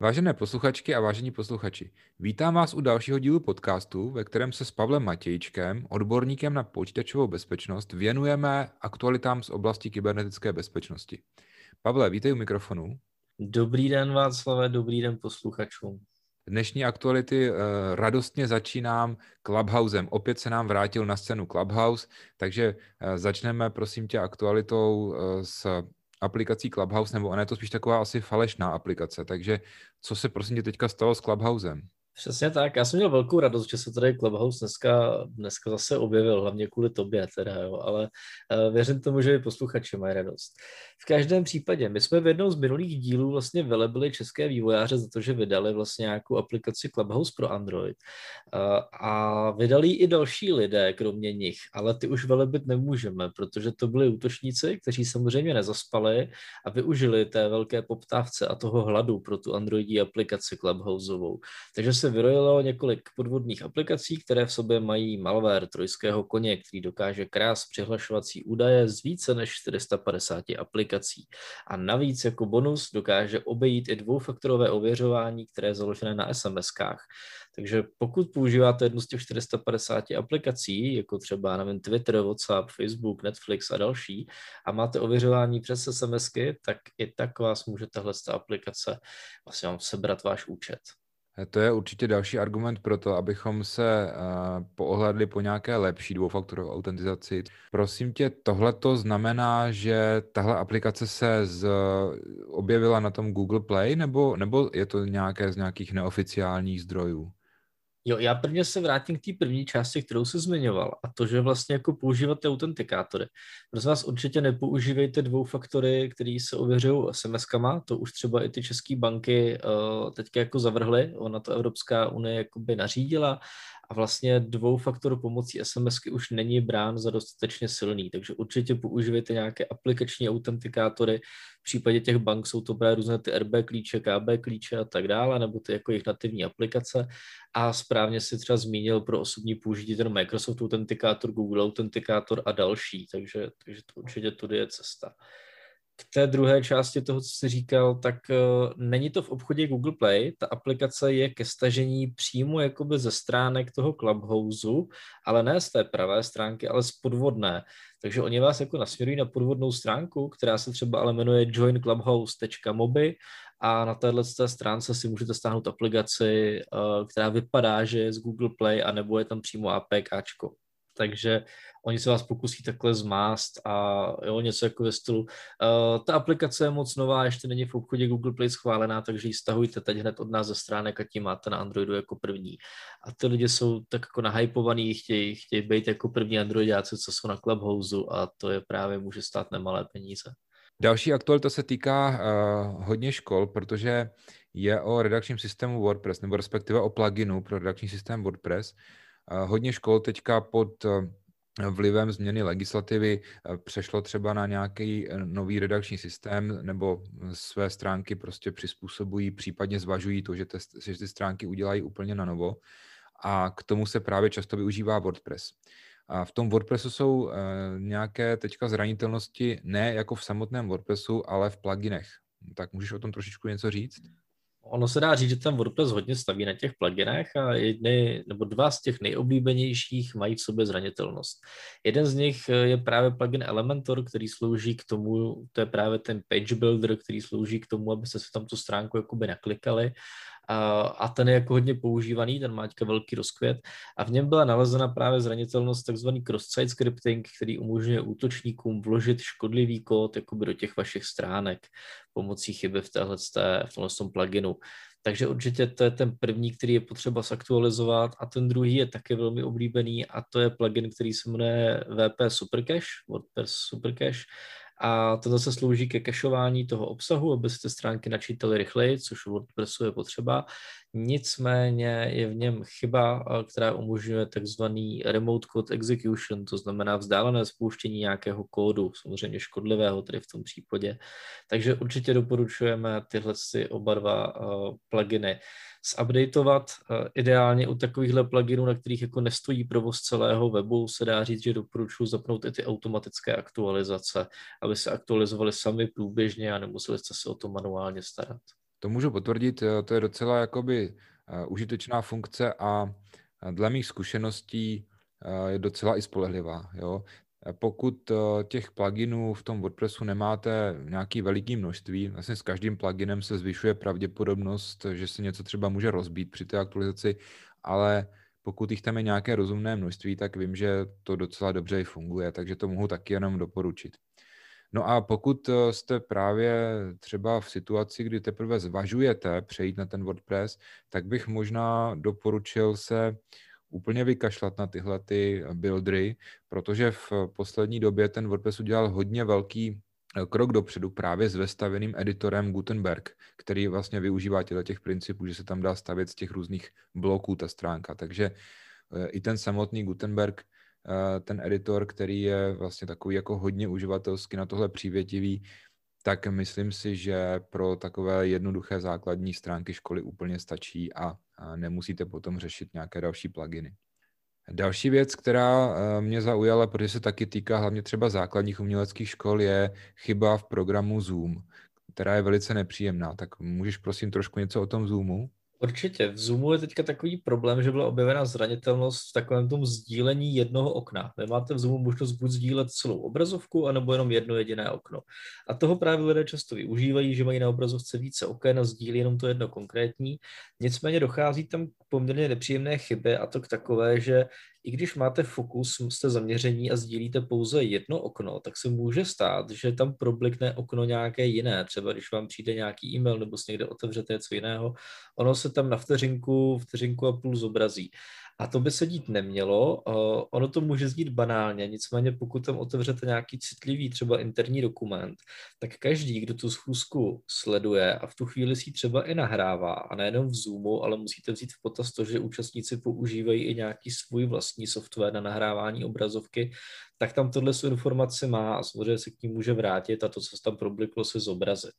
Vážené posluchačky a vážení posluchači, vítám vás u dalšího dílu podcastu, ve kterém se s Pavlem Matějčkem, odborníkem na počítačovou bezpečnost, věnujeme aktualitám z oblasti kybernetické bezpečnosti. Pavle, vítej u mikrofonu. Dobrý den Václave, dobrý den posluchačům. Dnešní aktuality uh, radostně začínám Clubhousem. Opět se nám vrátil na scénu Clubhouse, takže uh, začneme prosím tě aktualitou uh, s aplikací Clubhouse, nebo ona je to spíš taková asi falešná aplikace. Takže co se prosím tě teďka stalo s Clubhousem? Přesně tak, já jsem měl velkou radost, že se tady Clubhouse dneska, dneska zase objevil, hlavně kvůli tobě teda, jo, ale uh, věřím tomu, že i posluchači mají radost. V každém případě, my jsme v jednom z minulých dílů vlastně velebili české vývojáře za to, že vydali vlastně nějakou aplikaci Clubhouse pro Android uh, a vydali i další lidé, kromě nich, ale ty už velebit nemůžeme, protože to byli útočníci, kteří samozřejmě nezaspali a využili té velké poptávce a toho hladu pro tu Androidí aplikaci Clubhouseovou. Takže se se vyrojilo několik podvodných aplikací, které v sobě mají malware trojského koně, který dokáže krás přihlašovací údaje z více než 450 aplikací. A navíc jako bonus dokáže obejít i dvoufaktorové ověřování, které je založené na SMS-kách. Takže pokud používáte jednu z těch 450 aplikací, jako třeba nevím, Twitter, WhatsApp, Facebook, Netflix a další, a máte ověřování přes SMSky, tak i tak vás může tahle aplikace vlastně vám sebrat váš účet. To je určitě další argument pro to, abychom se uh, poohledli po nějaké lepší dvoufaktorové autentizaci. Prosím tě, tohle to znamená, že tahle aplikace se z, objevila na tom Google Play, nebo, nebo je to nějaké z nějakých neoficiálních zdrojů? Jo, já prvně se vrátím k té první části, kterou se zmiňoval, a to, že vlastně jako používáte autentikátory. Prosím vás, určitě nepoužívejte dvou faktory, které se ověřují SMS-kama, to už třeba i ty české banky uh, teďka jako zavrhly, ona to Evropská unie jakoby nařídila a vlastně dvou faktor pomocí SMSky už není brán za dostatečně silný, takže určitě používejte nějaké aplikační autentikátory, v případě těch bank jsou to právě různé ty RB klíče, KB klíče a tak dále, nebo ty jako jejich nativní aplikace. A správně si třeba zmínil pro osobní použití ten Microsoft autentikátor, Google autentikátor a další, takže, takže to určitě tudy je cesta k té druhé části toho, co jsi říkal, tak uh, není to v obchodě Google Play, ta aplikace je ke stažení přímo jakoby ze stránek toho Clubhouse, ale ne z té pravé stránky, ale z podvodné. Takže oni vás jako nasměrují na podvodnou stránku, která se třeba ale jmenuje joinclubhouse.mobi a na téhle stránce si můžete stáhnout aplikaci, uh, která vypadá, že je z Google Play a nebo je tam přímo APKčko takže oni se vás pokusí takhle zmást a jo, něco jako ve stylu. Uh, ta aplikace je moc nová, ještě není v obchodě Google Play schválená, takže ji stahujte teď hned od nás ze stránek a tím máte na Androidu jako první. A ty lidi jsou tak jako nahypovaný, chtějí, chtějí být jako první Androidáci, co jsou na Clubhouse a to je právě může stát nemalé peníze. Další aktualita se týká uh, hodně škol, protože je o redakčním systému WordPress, nebo respektive o pluginu pro redakční systém WordPress. Hodně škol teďka pod eh, vlivem změny legislativy eh, přešlo třeba na nějaký eh, nový redakční systém nebo své stránky prostě přizpůsobují, případně zvažují to, že, te, že ty stránky udělají úplně na novo. A k tomu se právě často využívá WordPress. A v tom WordPressu jsou nějaké teďka zranitelnosti ne jako v samotném WordPressu, ale v pluginech. Tak můžeš o tom trošičku něco říct? Ono se dá říct, že ten WordPress hodně staví na těch pluginech a jedny, nebo dva z těch nejoblíbenějších mají v sobě zranitelnost. Jeden z nich je právě plugin Elementor, který slouží k tomu, to je právě ten page builder, který slouží k tomu, abyste si tam tu stránku jakoby naklikali a ten je jako hodně používaný, ten má teďka velký rozkvět a v něm byla nalezena právě zranitelnost tzv. cross-site scripting, který umožňuje útočníkům vložit škodlivý kód jakoby do těch vašich stránek pomocí chyby v, téhle, v tom pluginu. Takže určitě to je ten první, který je potřeba zaktualizovat a ten druhý je také velmi oblíbený a to je plugin, který se jmenuje WP Supercache, WordPress Supercache a to zase slouží ke kešování toho obsahu, abyste stránky načítali rychleji, což u WordPressu je potřeba. Nicméně je v něm chyba, která umožňuje takzvaný remote code execution, to znamená vzdálené spouštění nějakého kódu, samozřejmě škodlivého tedy v tom případě. Takže určitě doporučujeme tyhle oba dva pluginy zupdateovat. Ideálně u takovýchhle pluginů, na kterých jako nestojí provoz celého webu, se dá říct, že doporučuji zapnout i ty automatické aktualizace, aby se aktualizovaly sami průběžně a nemuseli jste se o to manuálně starat. To můžu potvrdit, to je docela jakoby užitečná funkce a dle mých zkušeností je docela i spolehlivá. Jo? Pokud těch pluginů v tom WordPressu nemáte nějaký veliký množství, vlastně s každým pluginem se zvyšuje pravděpodobnost, že se něco třeba může rozbít při té aktualizaci, ale pokud jich tam je nějaké rozumné množství, tak vím, že to docela dobře i funguje, takže to mohu taky jenom doporučit. No a pokud eh, jste právě třeba v situaci, kdy teprve zvažujete přejít na ten WordPress, tak bych možná doporučil se úplně vykašlat na tyhle ty buildry, protože v poslední době ten WordPress udělal hodně velký eh, krok dopředu právě s vestaveným editorem Gutenberg, který vlastně využívá těchto těch principů, že se tam dá stavět z těch různých bloků ta stránka. Takže eh, i ten samotný Gutenberg ten editor, který je vlastně takový jako hodně uživatelsky na tohle přívětivý, tak myslím si, že pro takové jednoduché základní stránky školy úplně stačí a, nemusíte potom řešit nějaké další pluginy. Další věc, která eh, mě zaujala, protože se taky týká hlavně třeba základních uměleckých škol, je chyba v programu Zoom, která je velice nepříjemná. Tak můžeš prosím trošku něco o tom Zoomu? Určitě. V Zoomu je teďka takový problém, že byla objevena zranitelnost v takovém tom sdílení jednoho okna. Vy máte v Zoomu možnost buď sdílet celou obrazovku, anebo jenom jedno jediné okno. A toho právě lidé často využívají, že mají na obrazovce více oken a sdílí jenom to jedno konkrétní. Nicméně dochází tam k poměrně nepříjemné chyby a to k takové, že i když máte fokus, jste zaměření a sdílíte pouze jedno okno, tak se může stát, že tam problikne okno nějaké jiné. Třeba když vám přijde nějaký e-mail nebo si někde otevřete něco jiného, ono se tam na vteřinku, vteřinku a půl zobrazí. A to by se dít nemělo. Ono to může znít banálně, nicméně pokud tam otevřete nějaký citlivý třeba interní dokument, tak každý, kdo tu schůzku sleduje a v tu chvíli si třeba i nahrává, a nejenom v Zoomu, ale musíte vzít v potaz to, že účastníci používají i nějaký svůj vlastní software na nahrávání obrazovky, tak tam tohle informace má a samozřejmě se k ní může vrátit a to, co se tam probliklo, se zobrazit.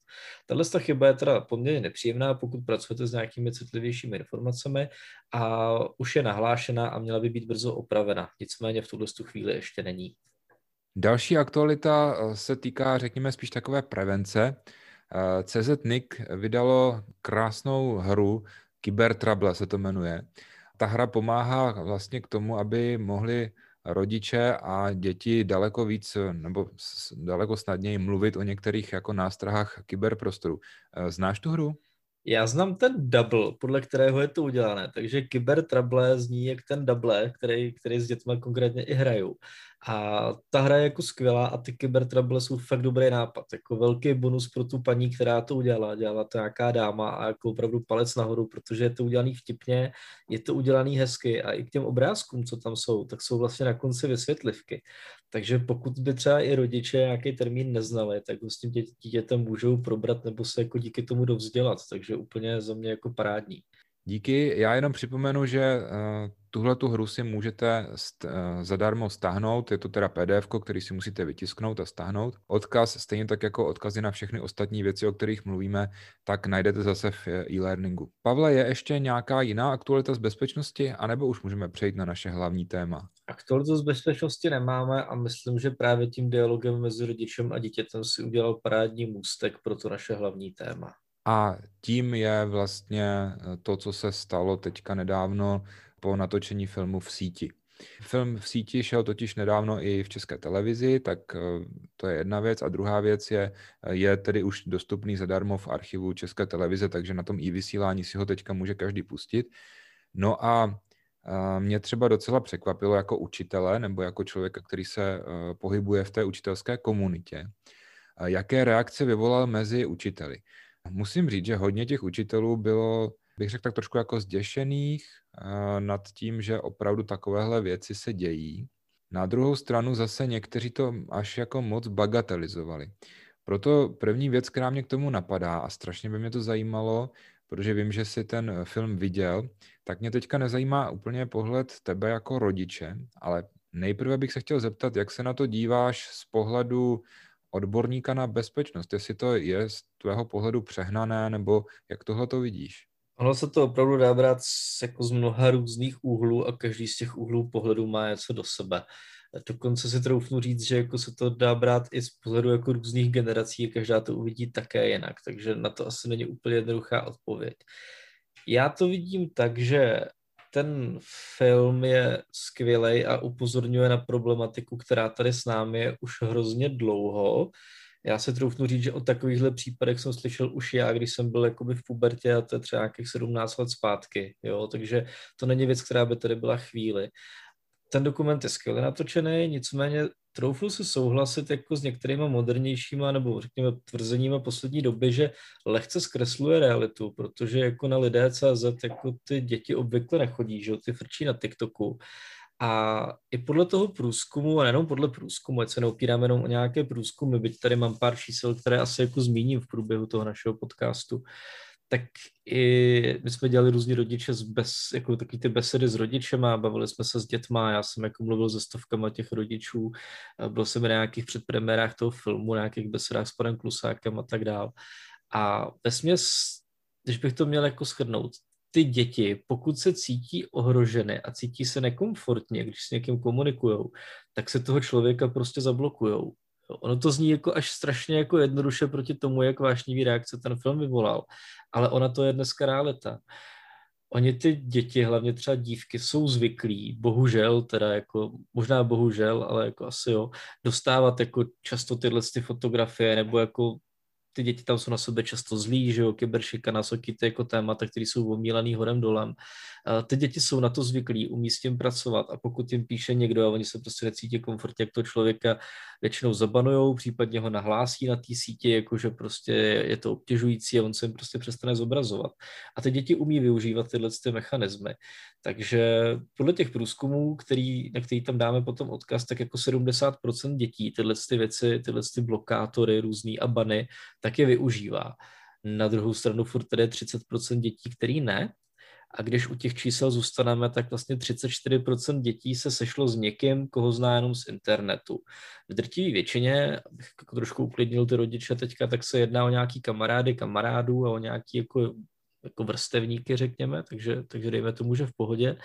Tahle chyba je teda poměrně nepříjemná, pokud pracujete s nějakými citlivějšími informacemi a už je nahlášena a měla by být brzo opravena. Nicméně v tuhle chvíli ještě není. Další aktualita eh, se týká, řekněme, spíš takové prevence. Eh, CZNIC vydalo krásnou hru, Trouble se to jmenuje. Ta hra pomáhá vlastně k tomu, aby mohli rodiče a děti daleko víc nebo daleko snadněji mluvit o některých jako nástrahách kyberprostoru. Eh, znáš tu hru? Já znám ten double, podle kterého je to udělané, takže Kyber Trouble zní jak ten double, který, který s dětmi konkrétně i hrajou. A ta hra je jako skvělá a ty Kyber Trouble jsou fakt dobrý nápad. Jako velký bonus pro tu paní, která to udělala. Dělala to nějaká dáma a jako opravdu palec nahoru, protože je to udělaný vtipně, je to udělaný hezky a i k těm obrázkům, co tam jsou, tak jsou vlastně na konci vysvětlivky. Takže pokud by třeba i rodiče nějaký termín neznali, tak ho s tím dítětem můžou probrat nebo se jako díky tomu dovzdělat. Takže úplně za mě jako parádní. Díky. Já jenom připomenu, že uh, tuhle tu hru si můžete st- uh, zadarmo stáhnout. Je to teda PDF, který si musíte vytisknout a stáhnout. Odkaz, stejně tak jako odkazy na všechny ostatní věci, o kterých mluvíme, tak najdete zase v eh, e-learningu. Pavle, je ještě nějaká jiná aktualita z bezpečnosti, anebo už můžeme přejít na naše hlavní téma? Aktualitu z bezpečnosti nemáme a myslím, že právě tím dialogem mezi rodičem a dítětem si udělal parádní můstek pro to naše hlavní téma. A tím je vlastně eh, to, co se stalo teďka nedávno po natočení filmu v síti. Film v síti šel totiž nedávno i v české televizi, tak eh, to je jedna věc. A druhá věc je, eh, je tedy už dostupný zadarmo v archivu české televize, takže na tom i vysílání si ho teďka může každý pustit. No a mě třeba docela překvapilo jako učitele nebo jako člověka, který se pohybuje v té učitelské komunitě, jaké reakce vyvolal mezi učiteli. Musím říct, že hodně těch učitelů bylo, bych řekl tak trošku jako zděšených eh, nad tím, že opravdu takovéhle věci se dějí. Na druhou stranu zase někteří to až jako moc bagatelizovali. Proto první věc, která mě k tomu napadá a strašně by mě to zajímalo, protože vím, že si ten film viděl, tak mě teďka nezajímá úplně pohled tebe jako rodiče, ale nejprve bych se chtěl zeptat, jak se na to díváš z pohledu odborníka na bezpečnost, jestli to je z tvého pohledu přehnané, nebo jak tohle to vidíš? Ono se to opravdu dá brát z, jako z mnoha různých úhlů a každý z těch úhlů pohledu má něco do sebe. Dokonce si troufnu říct, že jako se to dá brát i z pohledu jako různých generací a každá to uvidí také jinak, takže na to asi není úplně jednoduchá odpověď. Já to vidím tak, že ten film je skvělý a upozorňuje na problematiku, která tady s námi je už hrozně dlouho. Já se troufnu říct, že o takovýchhle případech jsem slyšel už já, když jsem byl jakoby v pubertě a to je třeba nějakých 17 let zpátky, jo, takže to není věc, která by tady byla chvíli. Ten dokument je skvěle natočený, nicméně troufnu si souhlasit jako s některými modernějšíma nebo řekněme tvrzeníma poslední doby, že lehce zkresluje realitu, protože jako na lidé CZ jako ty děti obvykle nechodí, že ty frčí na TikToku. A i podle toho průzkumu, a nejenom podle průzkumu, ať se neopíráme jenom o nějaké průzkumy, byť tady mám pár čísel, které asi jako zmíním v průběhu toho našeho podcastu, tak i my jsme dělali různí rodiče z bez, jako takový ty besedy s rodičema, bavili jsme se s dětma, já jsem jako mluvil se stovkama těch rodičů, byl jsem na nějakých předpremiérách toho filmu, na nějakých besedách s panem Klusákem a tak dál. A ve směs, když bych to měl jako shrnout, ty děti, pokud se cítí ohroženy a cítí se nekomfortně, když s někým komunikují, tak se toho člověka prostě zablokujou. Ono to zní jako až strašně jako jednoduše proti tomu, jak vášnivý reakce ten film vyvolal, ale ona to je dneska realita. Oni ty děti, hlavně třeba dívky, jsou zvyklí, bohužel, teda jako, možná bohužel, ale jako asi jo, dostávat jako často tyhle ty fotografie nebo jako ty děti tam jsou na sebe často zlí, že jo, kyberšikana, soky, ty jako témata, které jsou omílaný horem dolem. Ty děti jsou na to zvyklí, umí s tím pracovat a pokud jim píše někdo a oni se prostě necítí komfortně, jak to člověka většinou zabanujou, případně ho nahlásí na té síti, jakože prostě je to obtěžující a on se jim prostě přestane zobrazovat. A ty děti umí využívat tyhle ty mechanismy. Takže podle těch průzkumů, který, na který tam dáme potom odkaz, tak jako 70% dětí tyhle ty věci, tyhle ty blokátory různý a bany, tak je využívá. Na druhou stranu furt tady je 30% dětí, který ne, a když u těch čísel zůstaneme, tak vlastně 34% dětí se sešlo s někým, koho zná jenom z internetu. V drtivé většině, abych jako trošku uklidnil ty rodiče teďka, tak se jedná o nějaký kamarády, kamarádů a o nějaký jako jako vrstevníky, řekněme, takže, takže dejme tomu, že v pohodě.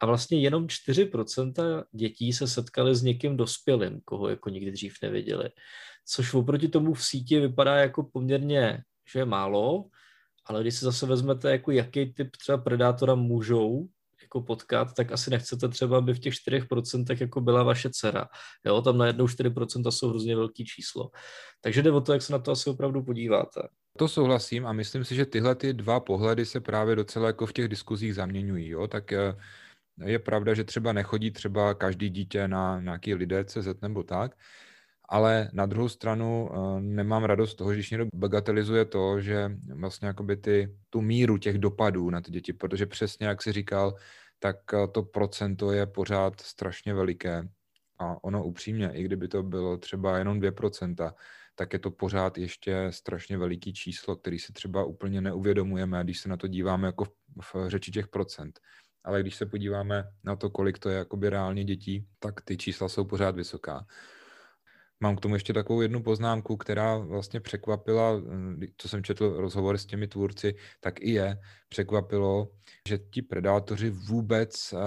A vlastně jenom 4% dětí se setkali s někým dospělým, koho jako nikdy dřív neviděli. Což oproti tomu v síti vypadá jako poměrně, že je málo, ale když si zase vezmete, jako jaký typ třeba predátora můžou jako potkat, tak asi nechcete třeba, aby v těch 4% jako byla vaše dcera. Jo, tam najednou 4% jsou hrozně velký číslo. Takže jde o to, jak se na to asi opravdu podíváte. To souhlasím a myslím si, že tyhle ty dva pohledy se právě docela jako v těch diskuzích zaměňují. Jo? Tak je, eh, je pravda, že třeba nechodí třeba každý dítě na nějaký lidé CZ nebo tak, ale na druhou stranu uh, nemám radost z toho, když někdo bagatelizuje to, že vlastně jakoby ty, tu míru těch dopadů na ty děti, protože přesně jak si říkal, tak uh, to procento je pořád strašně veliké a ono upřímně, i kdyby to bylo třeba jenom 2%, tak je to pořád ještě strašně veliký číslo, který si třeba úplně neuvědomujeme, když se na to díváme jako v, v řeči těch procent. Ale když se podíváme na to, kolik to je jakoby reálně dětí, tak ty čísla jsou pořád vysoká. Mám k tomu ještě takovou jednu poznámku, která vlastně překvapila, eh, co jsem četl rozhovor s těmi tvůrci, tak i je překvapilo, že ti predátoři vůbec uh,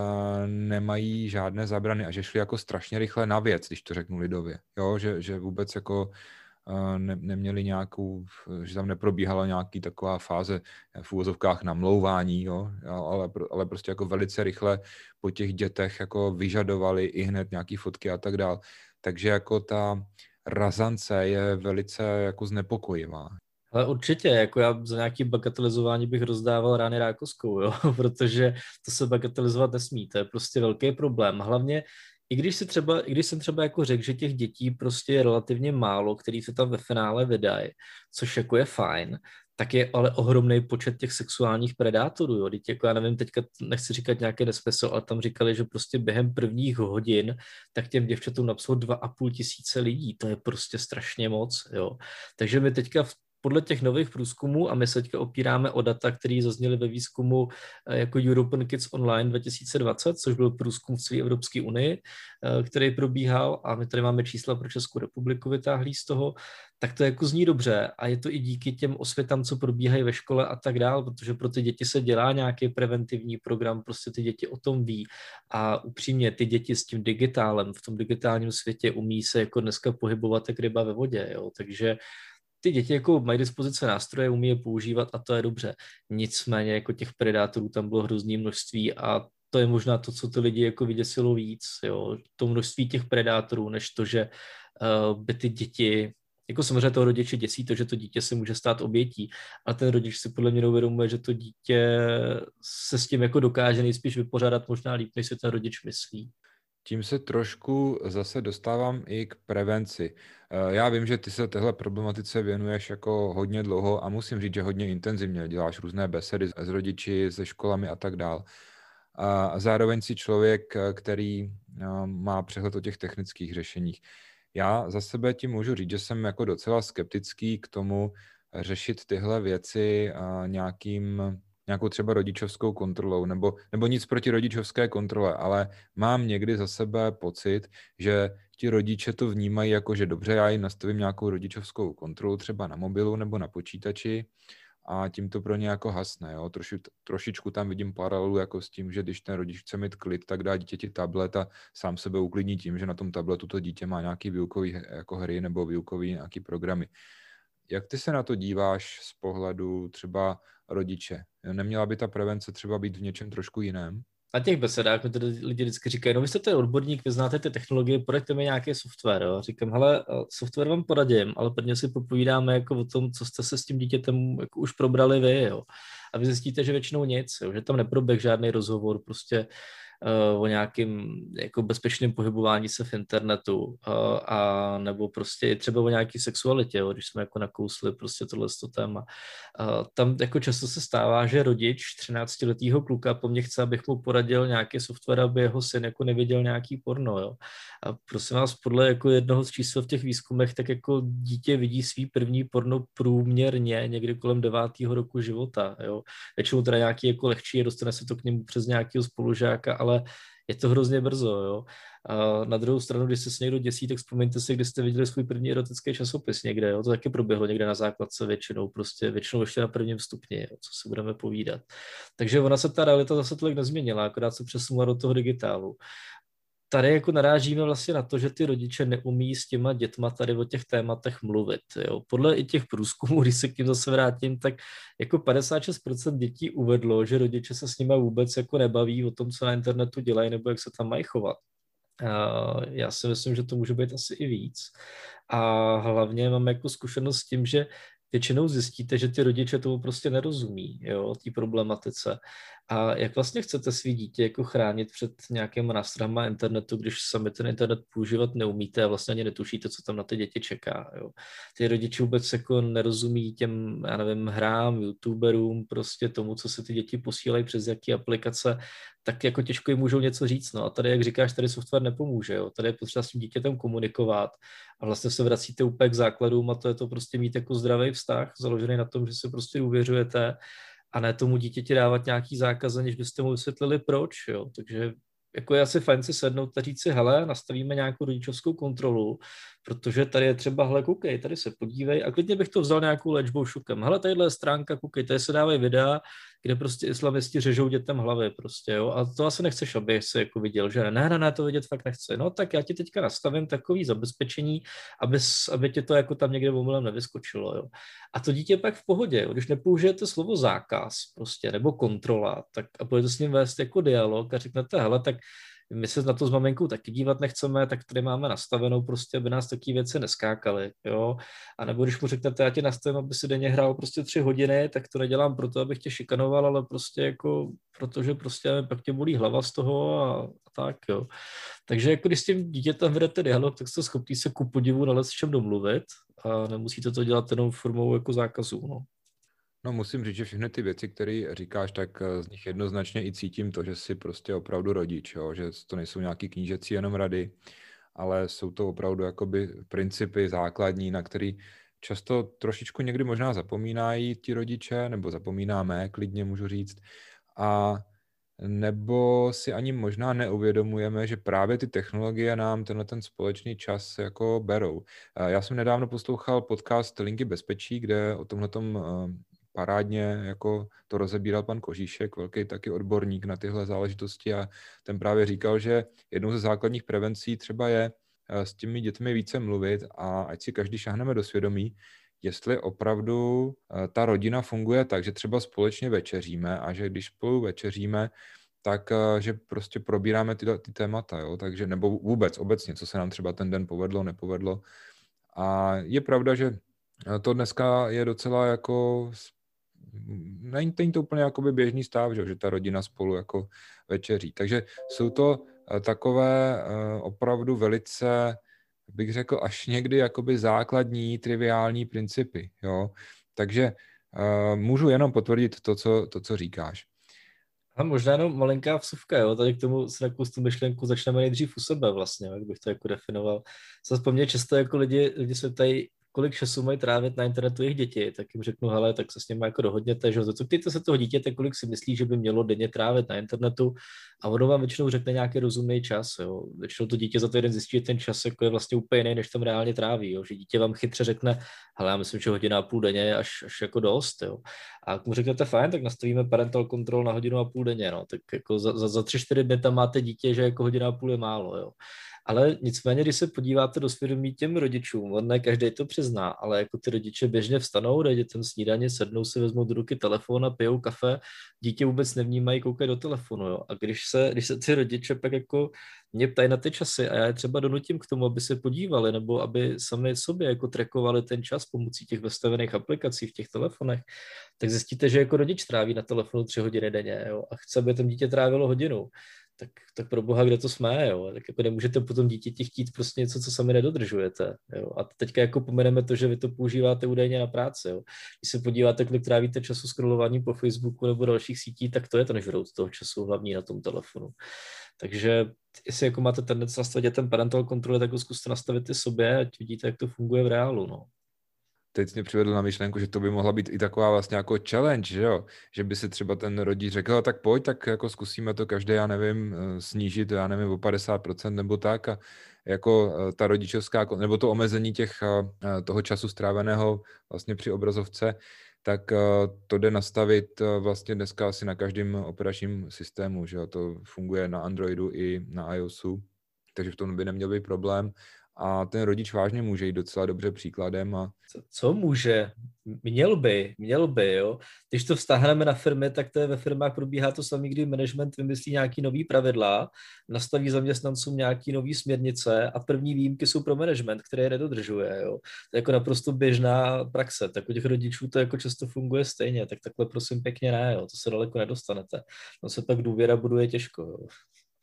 nemají žádné zabrany a že šli jako strašně rychle na věc, když to řeknu lidově. Jo, že, že vůbec jako uh, ne, neměli nějakou, že tam neprobíhala nějaký taková fáze v úvozovkách namlouvání, jo, ale, ale prostě jako velice rychle po těch dětech jako vyžadovali i hned nějaký fotky a tak dále. Takže jako ta razance je velice jako znepokojivá. Ale určitě, jako já za nějaký bagatelizování bych rozdával rány rákoskou, jo? protože to se bagatelizovat nesmí, to je prostě velký problém. Hlavně i když, si třeba, i když jsem třeba jako řekl, že těch dětí prostě je relativně málo, který se tam ve finále vydají, což jako je fajn, tak je ale ohromný počet těch sexuálních predátorů. Jo. Teď jako já nevím, teďka nechci říkat nějaké nesmysl, ale tam říkali, že prostě během prvních hodin tak těm děvčatům napsalo dva a půl tisíce lidí. To je prostě strašně moc. Jo. Takže my teďka v podle těch nových průzkumů, a my se teďka opíráme o data, které zazněly ve výzkumu eh, jako European Kids Online 2020, což byl průzkum v celé Evropské unii, eh, který probíhal a my tady máme čísla pro Českou republiku vytáhlý z toho, tak to jako zní dobře a je to i díky těm osvětám, co probíhají ve škole a tak dál, protože pro ty děti se dělá nějaký preventivní program, prostě ty děti o tom ví a upřímně ty děti s tím digitálem v tom digitálním světě umí se jako dneska pohybovat jak ryba ve vodě, jo? takže ty děti jako mají dispozice nástroje, umí je používat a to je dobře. Nicméně jako těch predátorů tam bylo hrozný množství a to je možná to, co ty lidi jako vyděsilo víc, jo? to množství těch predátorů, než to, že uh, by ty děti jako samozřejmě toho rodiče děsí to, že to dítě se může stát obětí, ale ten rodič si podle mě neuvědomuje, že to dítě se s tím jako dokáže nejspíš vypořádat možná líp, než si ten rodič myslí. Tím se trošku zase dostávám i k prevenci. Eh, já vím, že ty se téhle problematice věnuješ jako hodně dlouho a musím říct, že hodně intenzivně. Děláš různé besedy s rodiči, se školami a tak dál. A zároveň si člověk, eh, který eh, má přehled o těch technických řešeních. Já za sebe ti můžu říct, že jsem jako docela skeptický k tomu řešit tyhle věci nějakým, nějakou třeba rodičovskou kontrolou, nebo, nebo nic proti rodičovské kontrole, ale mám někdy za sebe pocit, že ti rodiče to vnímají jako, že dobře, já jim nastavím nějakou rodičovskou kontrolu třeba na mobilu nebo na počítači, a tím to pro ně jako hasne. Jo? Troši, trošičku tam vidím paralelu jako s tím, že když ten rodič chce mít klid, tak dá dítěti tablet a sám sebe uklidní tím, že na tom tabletu to dítě má nějaký výukový jako hry nebo výukový nějaký programy. Jak ty se na to díváš z pohledu třeba rodiče? Neměla by ta prevence třeba být v něčem trošku jiném? na těch besedách mi to lidi vždycky říkají, no vy jste ten odborník, vy znáte ty technologie, poraďte mi nějaký software. Jo. Říkám, hele, software vám poradím, ale prvně si popovídáme jako o tom, co jste se s tím dítětem jako už probrali vy. Jo. A vy zjistíte, že většinou nic, jo, že tam neproběh žádný rozhovor, prostě uh, o nějakým jako bezpečném pohybování se v internetu uh, a nebo prostě i třeba o nějaké sexualitě, jo, když jsme jako nakousli prostě tohle téma. Uh, tam jako často se stává, že rodič 13-letého kluka po mně chce, abych mu poradil nějaký software, aby jeho syn jako neviděl nějaký porno, jo. A prosím vás, podle jako jednoho z čísel v těch výzkumech, tak jako dítě vidí svý první porno průměrně někdy kolem devátého roku života, jo. Většinou teda nějaký jako lehčí, dostane se to k němu přes nějakého spolužáka, ale je to hrozně brzo, jo. A na druhou stranu, když se s někdo děsí, tak vzpomeňte si, kdy jste viděli svůj první erotický časopis někde, jo. To taky proběhlo někde na základce většinou, prostě většinou ještě na prvním stupni, jo, co si budeme povídat. Takže ona se ta realita zase tolik nezměnila, akorát se přesunula do toho digitálu tady jako narážíme vlastně na to, že ty rodiče neumí s těma dětma tady o těch tématech mluvit. Jo. Podle i těch průzkumů, když se k tím zase vrátím, tak jako 56% dětí uvedlo, že rodiče se s nimi vůbec jako nebaví o tom, co na internetu dělají nebo jak se tam mají chovat. Já si myslím, že to může být asi i víc. A hlavně mám jako zkušenost s tím, že většinou zjistíte, že ty rodiče tomu prostě nerozumí, jo, té problematice. A jak vlastně chcete svý dítě jako chránit před nějakými nástrojama internetu, když sami ten internet používat neumíte a vlastně ani netušíte, co tam na ty děti čeká. Jo. Ty rodiče vůbec jako nerozumí těm, já nevím, hrám, youtuberům, prostě tomu, co se ty děti posílají přes jaký aplikace, tak jako těžko jim můžou něco říct. No a tady, jak říkáš, tady software nepomůže. Jo. Tady je potřeba s tím dítětem komunikovat a vlastně se vracíte úplně k základům a to je to prostě mít jako zdravý vztah, založený na tom, že se prostě důvěřujete a ne tomu dítěti dávat nějaký zákaz, než byste mu vysvětlili proč, jo. Takže jako je asi fajn si sednout a říct si, hele, nastavíme nějakou rodičovskou kontrolu, protože tady je třeba, hele, koukej, tady se podívej a klidně bych to vzal nějakou léčbou šukem. Hele, tadyhle je stránka, koukej, tady se dávají videa, kde prostě islamisti řežou dětem hlavy prostě, jo, a to asi nechceš, aby si jako viděl, že ne, ne, ne, to vidět fakt nechce. No tak já ti teďka nastavím takový zabezpečení, aby, aby tě to jako tam někde omylem nevyskočilo, jo. A to dítě pak v pohodě, jo. když nepoužijete slovo zákaz prostě, nebo kontrola, tak a budete s ním vést jako dialog a řeknete, hele, tak my se na to s maminkou taky dívat nechceme, tak tady máme nastavenou prostě, aby nás takové věci neskákaly, jo. A nebo když mu řeknete, já tě nastavím, aby si denně hrál prostě tři hodiny, tak to nedělám proto, abych tě šikanoval, ale prostě jako, protože prostě pak tě bolí hlava z toho a, a tak, jo. Takže jako když s tím dítětem vedete dialog, tak jste schopný se ku podivu na s čem domluvit a nemusíte to dělat jenom formou jako zákazu, no. No musím říct, že všechny ty věci, které říkáš, tak eh, z nich jednoznačně i cítím to, že jsi prostě opravdu rodič, jo? že to nejsou nějaký knížecí jenom rady, ale jsou to opravdu jakoby principy základní, na který často trošičku někdy možná zapomínají ti rodiče, nebo zapomínáme, klidně můžu říct, a nebo si ani možná neuvědomujeme, že právě ty technologie nám tenhle ten společný čas jako berou. Já jsem nedávno poslouchal podcast Linky bezpečí, kde o tomhle parádně jako to rozebíral pan Kožíšek, velký taky odborník na tyhle záležitosti a ten právě říkal, že jednou ze základních prevencí třeba je eh, s těmi dětmi více mluvit a ať si každý šáhneme do svědomí, jestli opravdu eh, ta rodina funguje tak, že třeba společně večeříme a že když spolu večeříme, tak eh, že prostě probíráme ty, ty témata, jo? takže nebo vůbec obecně, co se nám třeba ten den povedlo, nepovedlo. A je pravda, že to dneska je docela jako není, to úplně jakoby běžný stav, že, že ta rodina spolu jako večeří. Takže jsou to eh, takové eh, opravdu velice, bych řekl, až někdy jakoby základní, triviální principy. Jo? Takže uh, můžu jenom potvrdit to, co, to, co říkáš. A možná jenom malinká vsuvka, jo, tady k tomu s takovou tu myšlenku začneme nejdřív u sebe vlastně, jak bych to jako definoval. Se po mně často jako lidi, lidi se ptají, kolik času mají trávit na internetu jejich děti, tak jim řeknu, hele, tak se s nimi jako dohodněte, že zeptejte se toho dítěte, kolik si myslí, že by mělo denně trávit na internetu a ono vám většinou řekne nějaký rozumný čas. Jo. Většinou to dítě za týden zjistí, že ten čas jako je vlastně úplně jiný, než tam reálně tráví. Jo. Že dítě vám chytře řekne, hele, já myslím, že hodina a půl denně až, až jako dost. Jo. A mu řeknete, fajn, tak nastavíme parental control na hodinu a půl denně. No. Tak jako za, za, za tři, čtyři dny tam máte dítě, že jako hodina a půl je málo. Jo. Ale nicméně, když se podíváte do svědomí těm rodičům, on ne každý to přizná, ale jako ty rodiče běžně vstanou, dají dětem snídaně, sednou si, vezmou do ruky telefon a pijou kafe, dítě vůbec nevnímají, koukají do telefonu. Jo. A když se, když se ty rodiče pak jako mě ptají na ty časy a já je třeba donutím k tomu, aby se podívali nebo aby sami sobě jako trekovali ten čas pomocí těch vestavených aplikací v těch telefonech, tak zjistíte, že jako rodič tráví na telefonu tři hodiny denně jo, a chce, aby tam dítě trávilo hodinu tak, tak pro boha, kde to jsme, jo? Tak jako nemůžete potom dítěti chtít prostě něco, co sami nedodržujete, jo? A teďka jako pomeneme to, že vy to používáte údajně na práci, jo? Když se podíváte, kolik trávíte času scrollováním po Facebooku nebo dalších sítí, tak to je ten žrout toho času hlavní na tom telefonu. Takže jestli jako máte tendenci nastavit ten parental control, tak ho zkuste nastavit i sobě, ať vidíte, jak to funguje v reálu, no teď mě přivedl na myšlenku, že to by mohla být i taková vlastně jako challenge, že jo? Že by si třeba ten rodič řekl, tak pojď, tak jako zkusíme to každé, já nevím, eh, snížit, já nevím, o 50% nebo tak a jako eh, ta rodičovská, nebo to omezení těch, eh, toho času stráveného vlastně při obrazovce, tak to jde nastavit vlastně dneska asi na každém operačním systému, že jo? To funguje na Androidu i na iOSu, takže v tom by neměl být problém a ten rodič vážně může jít docela dobře příkladem. A... Co, co může? Měl by, měl by, jo. Když to vztáhneme na firmy, tak to je ve firmách probíhá to samé, kdy management vymyslí nějaký nový pravidla, nastaví zaměstnancům nějaký nový směrnice a první výjimky jsou pro management, které je nedodržuje, jo. To je jako naprosto běžná praxe, tak u těch rodičů to jako často funguje stejně, tak takhle prosím pěkně ne, jo. To se daleko nedostanete. No se pak důvěra buduje těžko, jo.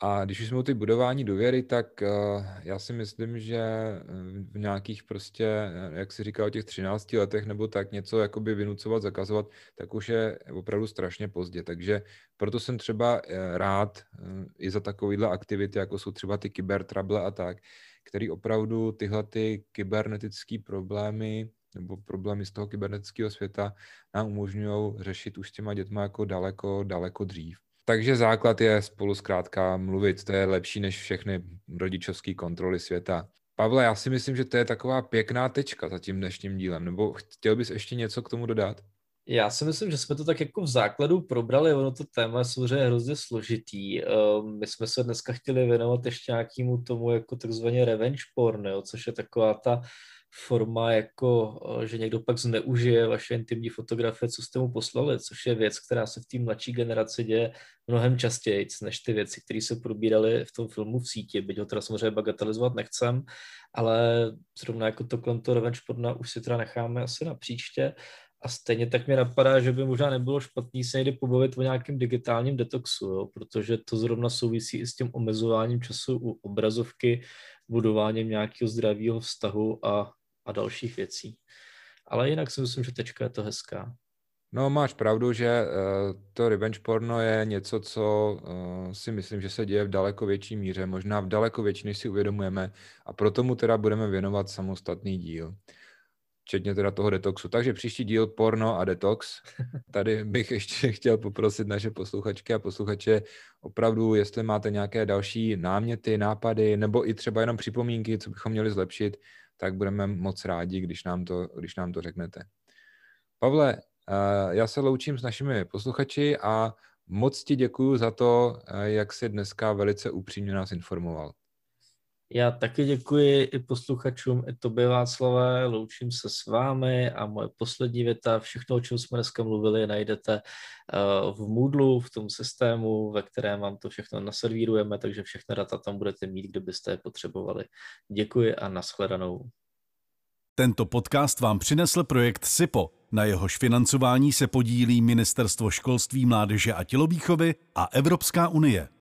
A když už jsme u ty budování důvěry, tak uh, já si myslím, že eh, v nějakých prostě, eh, jak si říkal, o těch 13 letech nebo tak něco jakoby vynucovat, zakazovat, tak už je opravdu strašně pozdě. Takže proto jsem třeba rád i za takovýhle aktivity, jako jsou třeba ty kybertrable a tak, který opravdu tyhle ty kybernetické problémy nebo problémy z toho kybernetického světa nám umožňují řešit už s těma dětma jako daleko, daleko dřív. Takže základ je spolu zkrátka mluvit, to je lepší než všechny rodičovské kontroly světa. Pavle, já si myslím, že to je taková pěkná tečka za tím dnešním dílem, nebo chtěl bys ještě něco k tomu dodat? Já si myslím, že jsme to tak jako v základu probrali, ono to téma je samozřejmě hrozně složitý. Ehm, my jsme se dneska chtěli věnovat ještě nějakému tomu jako takzvaně revenge porn, jo, což je taková ta forma, jako, eh, že někdo pak zneužije vaše intimní fotografie, co jste mu poslali, což je věc, která se v té mladší generaci děje mnohem častěji, než ty věci, které se probíraly v tom filmu v síti, byť ho teda samozřejmě bagatelizovat nechcem, ale zrovna jako to kolem toho revenge porna už si teda necháme asi na příště. A stejně tak mě napadá, že by možná nebylo špatný se někdy pobavit o nějakém digitálním detoxu, jo? protože to zrovna souvisí i s tím omezováním času u obrazovky, budováním nějakého zdravého vztahu a a dalších věcí. Ale jinak si myslím, že tečka je to hezká. No, máš pravdu, že uh, to revenge porno je něco, co uh, si myslím, že se děje v daleko větší míře, možná v daleko větší, než si uvědomujeme a proto mu teda budeme věnovat samostatný díl. včetně teda toho detoxu. Takže příští díl porno a detox. Tady bych ještě chtěl poprosit naše posluchačky a posluchače opravdu, jestli máte nějaké další náměty, nápady, nebo i třeba jenom připomínky, co bychom měli zlepšit, tak budeme moc rádi, když nám to, když nám to řeknete. Pavle, eh, já se loučím s našimi posluchači a moc ti děkuji za to, eh, jak jsi dneska velice upřímně nás informoval. Já taky děkuji i posluchačům, i tobě Václavé, loučím se s vámi a moje poslední věta, všechno, o čem jsme dneska mluvili, najdete eh, v Moodlu, v tom systému, ve kterém vám to všechno naservírujeme, takže všechny data tam budete mít, kdybyste je potřebovali. Děkuji a nashledanou. Tento podcast vám přinesl projekt SIPO. Na jehož financování se podílí Ministerstvo školství, mládeže a tělovýchovy a Evropská unie.